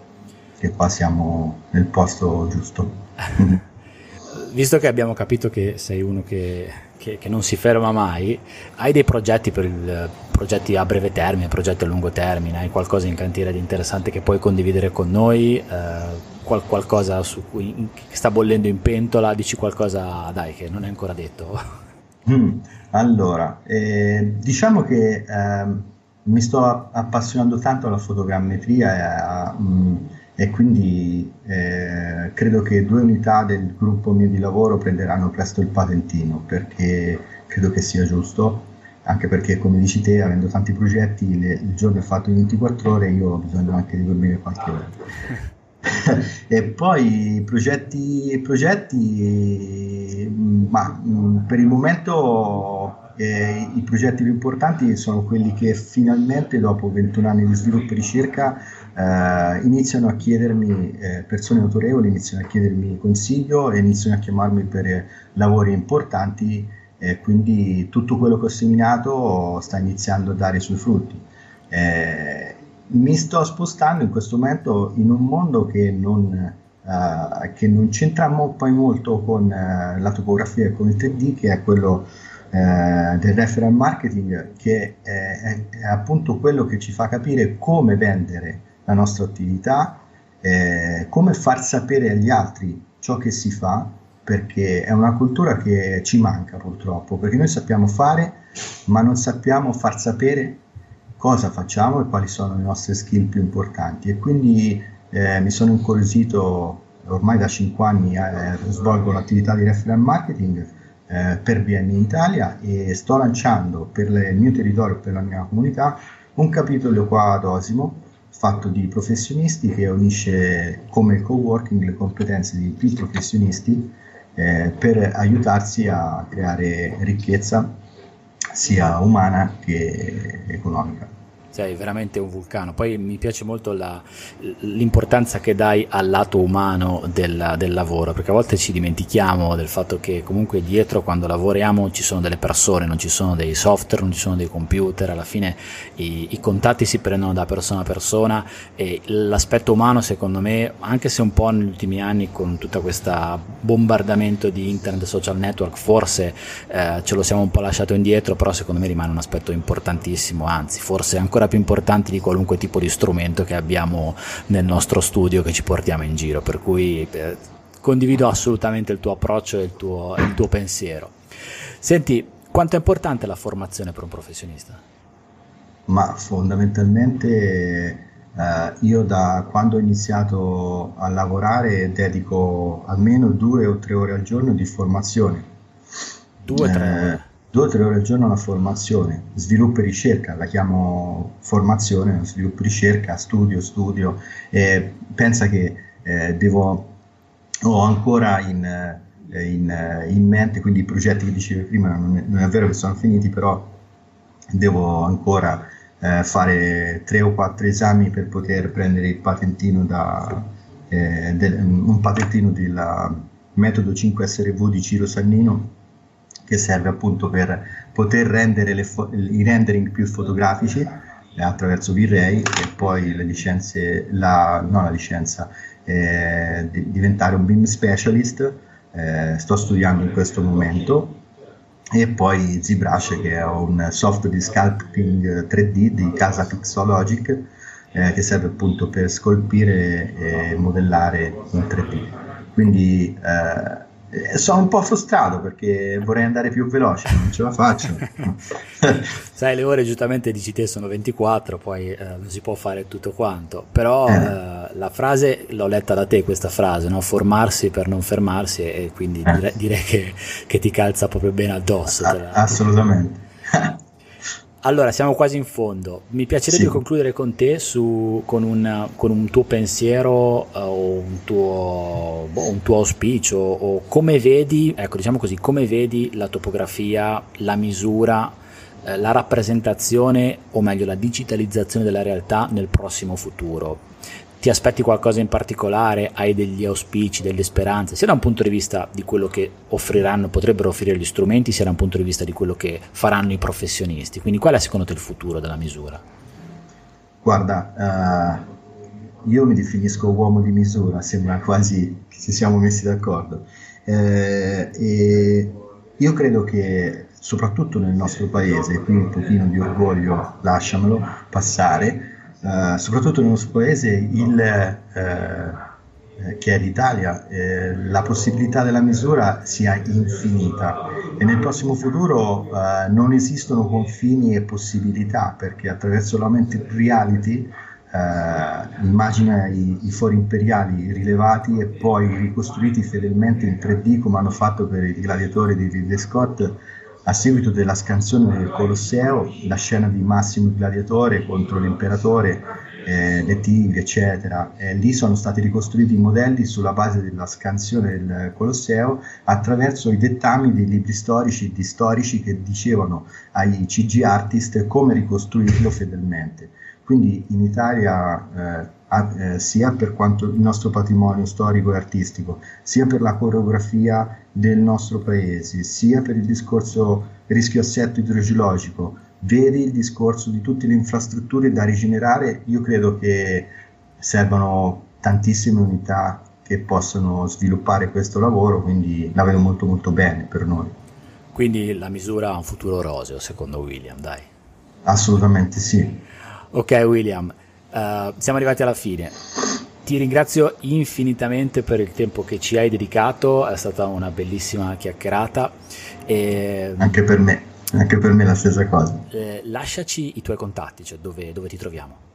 che qua siamo nel posto giusto (laughs) visto che abbiamo capito che sei uno che, che, che, non si ferma mai, hai dei progetti il, progetti a breve termine, progetti a lungo termine, hai qualcosa in cantiere di interessante che puoi condividere con noi, eh, qual, qualcosa su cui che sta bollendo in pentola, dici qualcosa, dai, che non è ancora detto. (laughs) Mm, allora, eh, diciamo che eh, mi sto appassionando tanto alla fotogrammetria e a, mm, e quindi eh, credo che due unità del gruppo mio di lavoro prenderanno presto il patentino perché credo che sia giusto anche perché come dici te avendo tanti progetti le, il giorno è fatto in 24 ore io ho bisogno anche di dormire qualche ora. (laughs) E poi progetti progetti ma mm, per il momento eh, i progetti più importanti sono quelli che finalmente dopo 21 anni di sviluppo e ricerca eh, iniziano a chiedermi, eh, persone autorevoli iniziano a chiedermi consiglio e iniziano a chiamarmi per lavori importanti e quindi tutto quello che ho seminato sta iniziando a dare i suoi frutti. Eh, mi sto spostando in questo momento in un mondo che non, uh, che non c'entra poi molto con uh, la topografia e con il 3D, che è quello uh, del referral marketing, che è, è, è, appunto quello che ci fa capire come vendere la nostra attività, eh, come far sapere agli altri ciò che si fa, perché è una cultura che ci manca purtroppo, perché noi sappiamo fare, ma non sappiamo far sapere cosa facciamo e quali sono le nostre skill più importanti. E quindi eh, mi sono incuriosito, ormai da 5 anni eh, svolgo l'attività di referral marketing eh, per in Italia e sto lanciando per il mio territorio, per la mia comunità, un capitolo qua ad Osimo fatto di professionisti che unisce come il co-working le competenze di più professionisti eh, per aiutarsi a creare ricchezza sia umana che economica sei veramente un vulcano. Poi mi piace molto la, l'importanza che dai al lato umano del, del, lavoro, perché a volte ci dimentichiamo del fatto che comunque dietro quando lavoriamo ci sono delle persone, non ci sono dei software, non ci sono dei computer, alla fine i, i contatti si prendono da persona a persona e l'aspetto umano secondo me, anche se un po' negli ultimi anni con tutto questo bombardamento di internet, social network, forse eh, ce lo siamo un po' lasciato indietro, però secondo me rimane un aspetto importantissimo, anzi forse ancora ancora più importanti di qualunque tipo di strumento che abbiamo nel nostro studio che ci portiamo in giro, per cui eh, condivido assolutamente il tuo approccio e il tuo, il tuo pensiero. Senti, quanto è importante la formazione per un professionista? Ma fondamentalmente eh, io da quando ho iniziato a lavorare dedico almeno due o tre ore al giorno di formazione. Due o tre eh, ore? Due o tre ore al giorno alla formazione, sviluppo e ricerca, la chiamo formazione, sviluppo e ricerca, studio, studio, e pensa che eh, devo, ho ancora in, eh, in, eh, in, mente, quindi i progetti che dicevi prima non è, non è, vero che sono finiti, però devo ancora eh, fare tre o quattro esami per poter prendere il patentino da, eh, del, un patentino del metodo 5SRV di Ciro Sannino che serve appunto per poter rendere fo- i rendering più fotografici eh, attraverso V-Ray e poi le licenze, la, no la licenza, eh, di, diventare un BIM specialist, eh, sto studiando in questo momento e poi ZBrush che è un software di sculpting 3D di casa Pixologic eh, che serve appunto per scolpire e modellare in 3D. Quindi eh, sono un po' frustrato perché vorrei andare più veloce, non ce la faccio. (laughs) Sai, le ore giustamente dici te sono 24, poi eh, non si può fare tutto quanto, però eh. Eh, la frase l'ho letta da te questa frase, no? formarsi per non fermarsi e quindi dire, direi che, che, ti calza proprio bene addosso. A- assolutamente. (laughs) allora, siamo quasi in fondo. Mi piacerebbe sì. concludere con te su, con, un, con, un, tuo pensiero uh, o un tuo, boh, un tuo, auspicio o come vedi, ecco, diciamo così, come vedi la topografia, la misura, eh, la rappresentazione o meglio la digitalizzazione della realtà nel prossimo futuro ti aspetti qualcosa in particolare, hai degli auspici, delle speranze, sia da un punto di vista di quello che offriranno, potrebbero offrire gli strumenti, sia da un punto di vista di quello che faranno i professionisti. Quindi qual è secondo te il futuro della misura? Guarda, uh, io mi definisco uomo di misura, sembra quasi che ci siamo messi d'accordo. Eh, e io credo che soprattutto nel nostro paese, qui un pochino di orgoglio lasciamelo passare, uh, soprattutto nel nostro paese, il, uh, che è l'Italia, eh, la possibilità della misura sia infinita. E nel prossimo futuro uh, non esistono confini e possibilità perché attraverso l'augmented reality Uh, immagina i, i, fori imperiali rilevati e poi ricostruiti fedelmente in 3D come hanno fatto per i gladiatori di Ridley Scott a seguito della scansione del Colosseo, la scena di Massimo Gladiatore contro l'imperatore, eh, le tigre, eccetera, eh, lì sono stati ricostruiti i modelli sulla base della scansione del Colosseo attraverso i dettami dei libri storici di storici che dicevano ai CG artist come ricostruirlo fedelmente. Quindi in Italia eh, eh, sia per quanto il nostro patrimonio storico e artistico, sia per la coreografia del nostro paese, sia per il discorso rischio assetto idrogeologico, vedi il discorso di tutte le infrastrutture da rigenerare, io credo che servano tantissime unità che possono sviluppare questo lavoro, quindi la vedo molto molto bene per noi. Quindi la misura ha un futuro roseo, secondo William, dai. Assolutamente sì. Ok William, Uh, siamo arrivati alla fine. Ti ringrazio infinitamente per il tempo che ci hai dedicato, è stata una bellissima chiacchierata. E, anche per me, anche per me la stessa cosa. Eh, lasciaci i tuoi contatti, cioè dove, dove ti troviamo.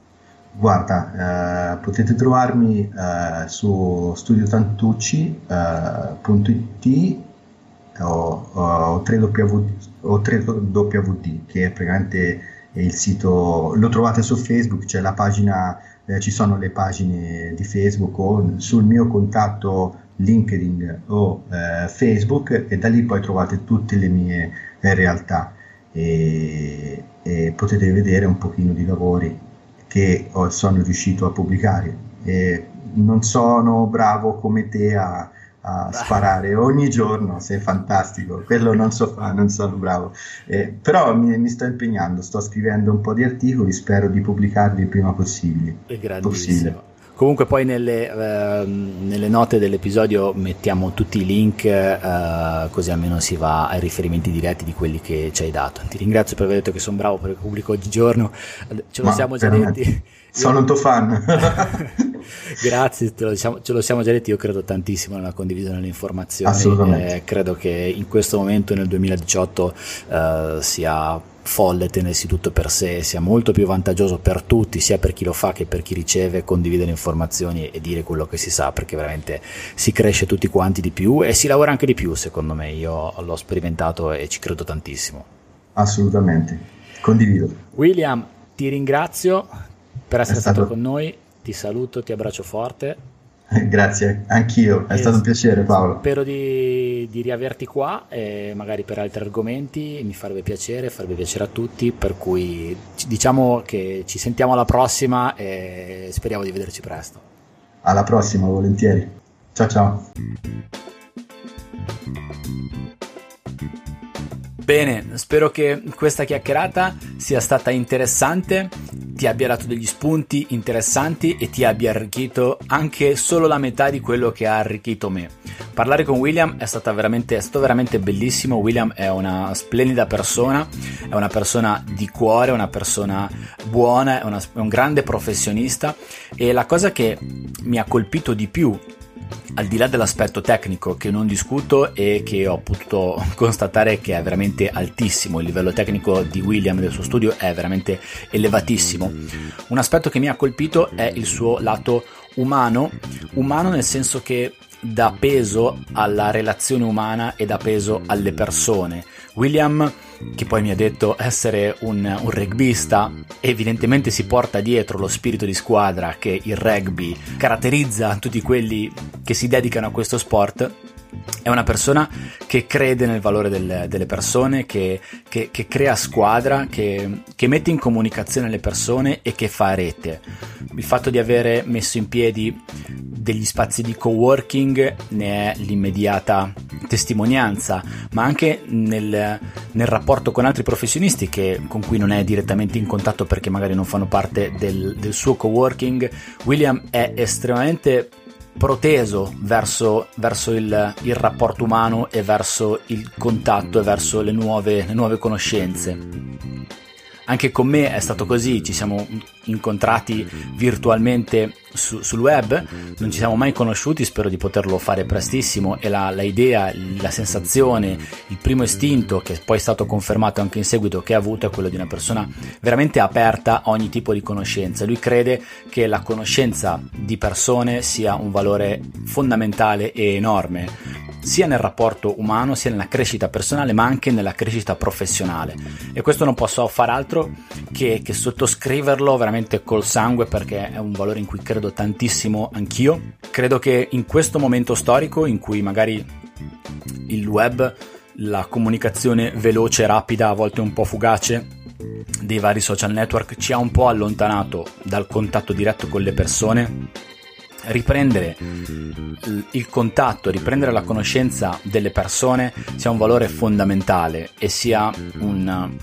Guarda, eh, potete trovarmi eh, su studiotantucci.it eh, o, o 3WD, o 3WD che è praticamente il sito lo trovate su Facebook, c'è la pagina, eh, ci sono le pagine di Facebook o sul mio contatto LinkedIn o eh, Facebook e da lì poi trovate tutte le mie eh, realtà e, e, potete vedere un pochino di lavori che sono riuscito a pubblicare. E non sono bravo come te a, a sparare ogni giorno, sei fantastico, quello non so fare, non sono bravo, eh, però mi, mi, sto impegnando, sto scrivendo un po' di articoli, spero di pubblicarli il prima possibile. possibile. Comunque poi nelle, uh, nelle, note dell'episodio mettiamo tutti i link uh, così almeno si va ai riferimenti diretti di quelli che ci hai dato. Ti ringrazio per aver detto che sono bravo per il pubblico oggigiorno, ce lo Ma siamo già detti. Sono un tuo fan. (laughs) Grazie, ce lo, diciamo, ce lo, siamo già detti, io credo tantissimo nella condivisione delle informazioni. Assolutamente. Eh, credo che in questo momento, nel 2018, eh, sia folle tenersi tutto per sé, sia molto più vantaggioso per tutti, sia per chi lo fa che per chi riceve, condividere informazioni e dire quello che si sa, perché veramente si cresce tutti quanti di più e si lavora anche di più, secondo me. Io l'ho sperimentato e ci credo tantissimo. Assolutamente, condivido. William, ti ringrazio per essere stato... stato con noi. Ti saluto, ti abbraccio forte. (laughs) Grazie, anch'io, è e stato un piacere Paolo. Spero di, di riaverti qua e magari per altri argomenti, mi farebbe piacere, farebbe piacere a tutti, per cui diciamo che ci sentiamo alla prossima e speriamo di vederci presto. Alla prossima, volentieri. Ciao ciao. Bene, spero che questa chiacchierata sia stata interessante, ti abbia dato degli spunti interessanti e ti abbia arricchito anche solo la metà di quello che ha arricchito me. Parlare con William è, veramente, è stato veramente bellissimo. William è una splendida persona, è una persona di cuore, una persona buona, è, una, è un grande professionista e la cosa che mi ha colpito di più al di là dell'aspetto tecnico che non discuto e che ho potuto (laughs) constatare che è veramente altissimo, il livello tecnico di William e del suo studio è veramente elevatissimo. Un aspetto che mi ha colpito è il suo lato umano, umano nel senso che dà peso alla relazione umana e dà peso alle persone. William, che poi mi ha detto essere un, un rugbista, evidentemente si porta dietro lo spirito di squadra che il rugby caratterizza tutti quelli che si dedicano a questo sport è una persona che crede nel valore del, delle persone, che, che, che crea squadra, che, che, mette in comunicazione le persone e che fa rete. Il fatto di avere messo in piedi degli spazi di coworking ne è l'immediata testimonianza, ma anche nel, nel rapporto con altri professionisti che, con cui non è direttamente in contatto perché magari non fanno parte del, del suo coworking, William è estremamente proteso verso, verso il, il, rapporto umano e verso il contatto e verso le nuove, le nuove conoscenze. Anche con me è stato così, ci siamo incontrati virtualmente su, sul web, non ci siamo mai conosciuti, spero di poterlo fare prestissimo e la, la, idea, la sensazione, il primo istinto che poi è stato confermato anche in seguito che ha avuto è quello di una persona veramente aperta a ogni tipo di conoscenza. Lui crede che la conoscenza di persone sia un valore fondamentale e enorme sia nel rapporto umano, sia nella crescita personale, ma anche nella crescita professionale. E questo non posso fare altro che, che sottoscriverlo veramente col sangue perché è un valore in cui credo tantissimo anch'io. Credo che in questo momento storico in cui magari il web, la comunicazione veloce, rapida, a volte un po' fugace, dei vari social network ci ha un po' allontanato dal contatto diretto con le persone riprendere il contatto, riprendere la conoscenza delle persone sia un valore fondamentale e sia un,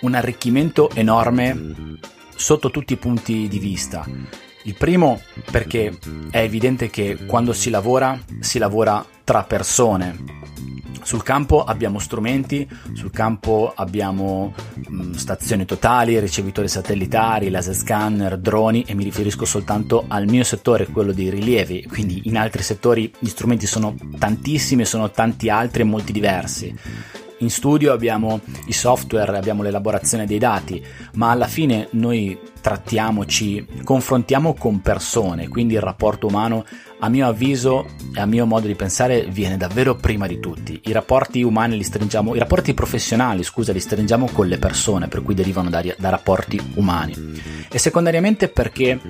un arricchimento enorme sotto tutti i punti di vista. Il primo perché è evidente che quando si lavora si lavora tra persone, sul campo abbiamo strumenti, sul campo abbiamo mh, mm, stazioni totali, ricevitori satellitari, laser scanner, droni e mi riferisco soltanto al mio settore, quello dei rilievi, quindi in altri settori gli strumenti sono tantissimi, sono tanti altri e molti diversi. In studio abbiamo i software, abbiamo l'elaborazione dei dati, ma alla fine noi trattiamo, ci confrontiamo con persone, quindi il rapporto umano a mio avviso e a mio modo di pensare viene davvero prima di tutti. I rapporti umani li stringiamo, i rapporti professionali, scusa, li stringiamo con le persone, per cui derivano da, da rapporti umani. E secondariamente perché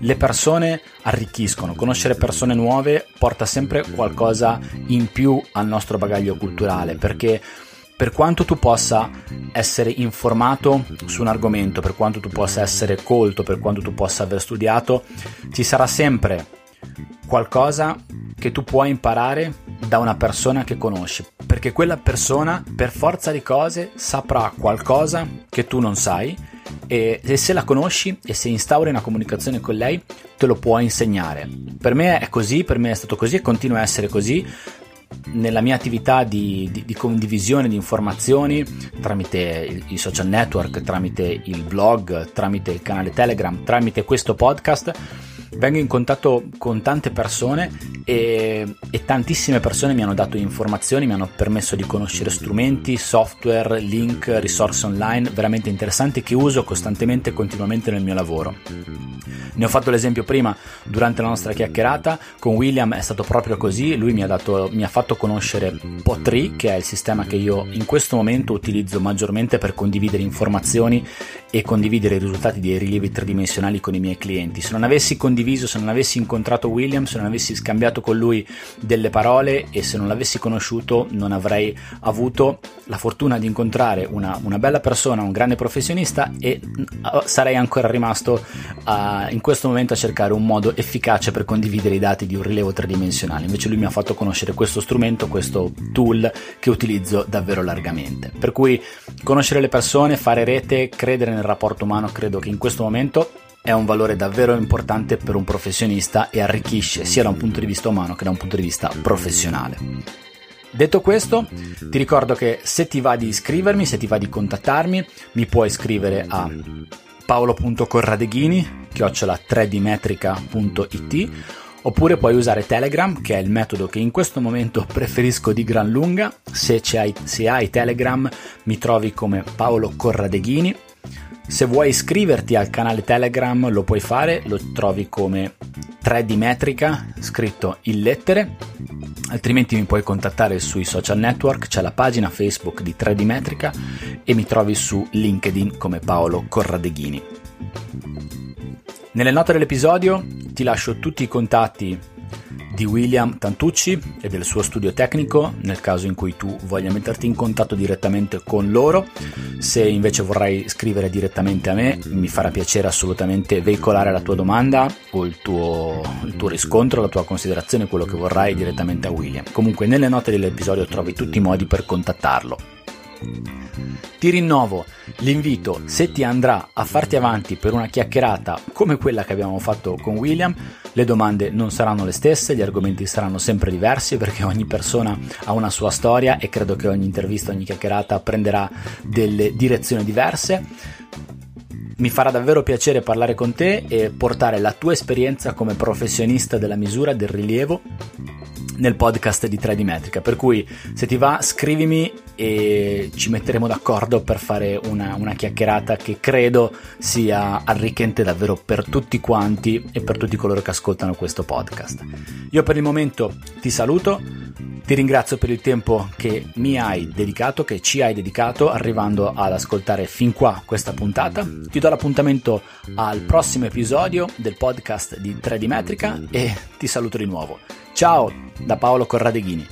le persone arricchiscono, conoscere persone nuove porta sempre qualcosa in più al nostro bagaglio culturale, perché per quanto tu possa essere informato su un argomento, per quanto tu possa essere colto, per quanto tu possa aver studiato, ci sarà sempre qualcosa che tu puoi imparare da una persona che conosci, perché quella persona per forza di cose saprà qualcosa che tu non sai e se la conosci e se instauri una comunicazione con lei te lo può insegnare. Per me è così, per me è stato così e continua a essere così nella mia attività di, di, di, condivisione di informazioni tramite i social network, tramite il blog, tramite il canale Telegram, tramite questo podcast vengo in contatto con tante persone e, e, tantissime persone mi hanno dato informazioni, mi hanno permesso di conoscere strumenti, software, link, risorse online veramente interessanti che uso costantemente e continuamente nel mio lavoro. Ne ho fatto l'esempio prima durante la nostra chiacchierata, con William è stato proprio così, lui mi ha, dato, mi ha fatto conoscere Potri, che è il sistema che io in questo momento utilizzo maggiormente per condividere informazioni e condividere i risultati dei rilievi tridimensionali con i miei clienti. Se non avessi condiviso, se non avessi incontrato William, se non avessi scambiato con lui delle parole e se non l'avessi conosciuto, non avrei avuto la fortuna di incontrare una, una bella persona, un grande professionista e uh, sarei ancora rimasto uh, in questo momento a cercare un modo efficace per condividere i dati di un rilevo tridimensionale. Invece lui mi ha fatto conoscere questo strumento, questo tool che utilizzo davvero largamente. Per cui conoscere le persone, fare rete, credere nel rapporto umano, credo che in questo momento è un valore davvero importante per un professionista e arricchisce sia da un punto di vista umano che da un punto di vista professionale. Detto questo, ti ricordo che se ti va di iscrivermi, se ti va di contattarmi, mi puoi scrivere a paolo.corradeghini chiocciola 3dmetrica.it oppure puoi usare Telegram che è il metodo che in questo momento (laughs) preferisco di gran lunga se, hai, se hai Telegram mi trovi come Paolo Corradeghini Se vuoi iscriverti al canale Telegram lo puoi fare, lo trovi come 3D Metrica scritto in lettere, altrimenti mi puoi contattare sui social network, c'è la pagina Facebook di 3D Metrica e mi trovi su LinkedIn come Paolo Corradeghini. Nelle note dell'episodio ti lascio tutti i contatti di William Tantucci e del suo studio tecnico nel caso in cui tu voglia metterti in contatto direttamente con loro. Se invece vorrai scrivere direttamente a me, mi farà piacere assolutamente veicolare la tua domanda o il tuo, il tuo riscontro, la tua considerazione, quello che vorrai direttamente a William. Comunque nelle note dell'episodio trovi tutti i modi per contattarlo. Ti rinnovo l'invito, se ti andrà a farti avanti per una chiacchierata come quella che abbiamo fatto con William, le domande non saranno le stesse, gli argomenti saranno sempre diversi perché ogni persona ha una sua storia e credo che ogni intervista, ogni chiacchierata prenderà delle direzioni diverse. Mi farà davvero piacere parlare con te e portare la tua esperienza come professionista della misura del rilievo nel podcast di 3D Metrica. Per cui se ti va, scrivimi e ci metteremo d'accordo per fare una, una, chiacchierata che credo sia arricchente davvero per tutti quanti e per tutti coloro che ascoltano questo podcast. Io per il momento ti saluto, ti ringrazio per il tempo che mi hai dedicato, che ci hai dedicato arrivando ad ascoltare fin qua questa puntata. Ti do l'appuntamento al prossimo episodio del podcast di 3D Metrica e ti saluto di nuovo. Ciao da Paolo Corradeghini.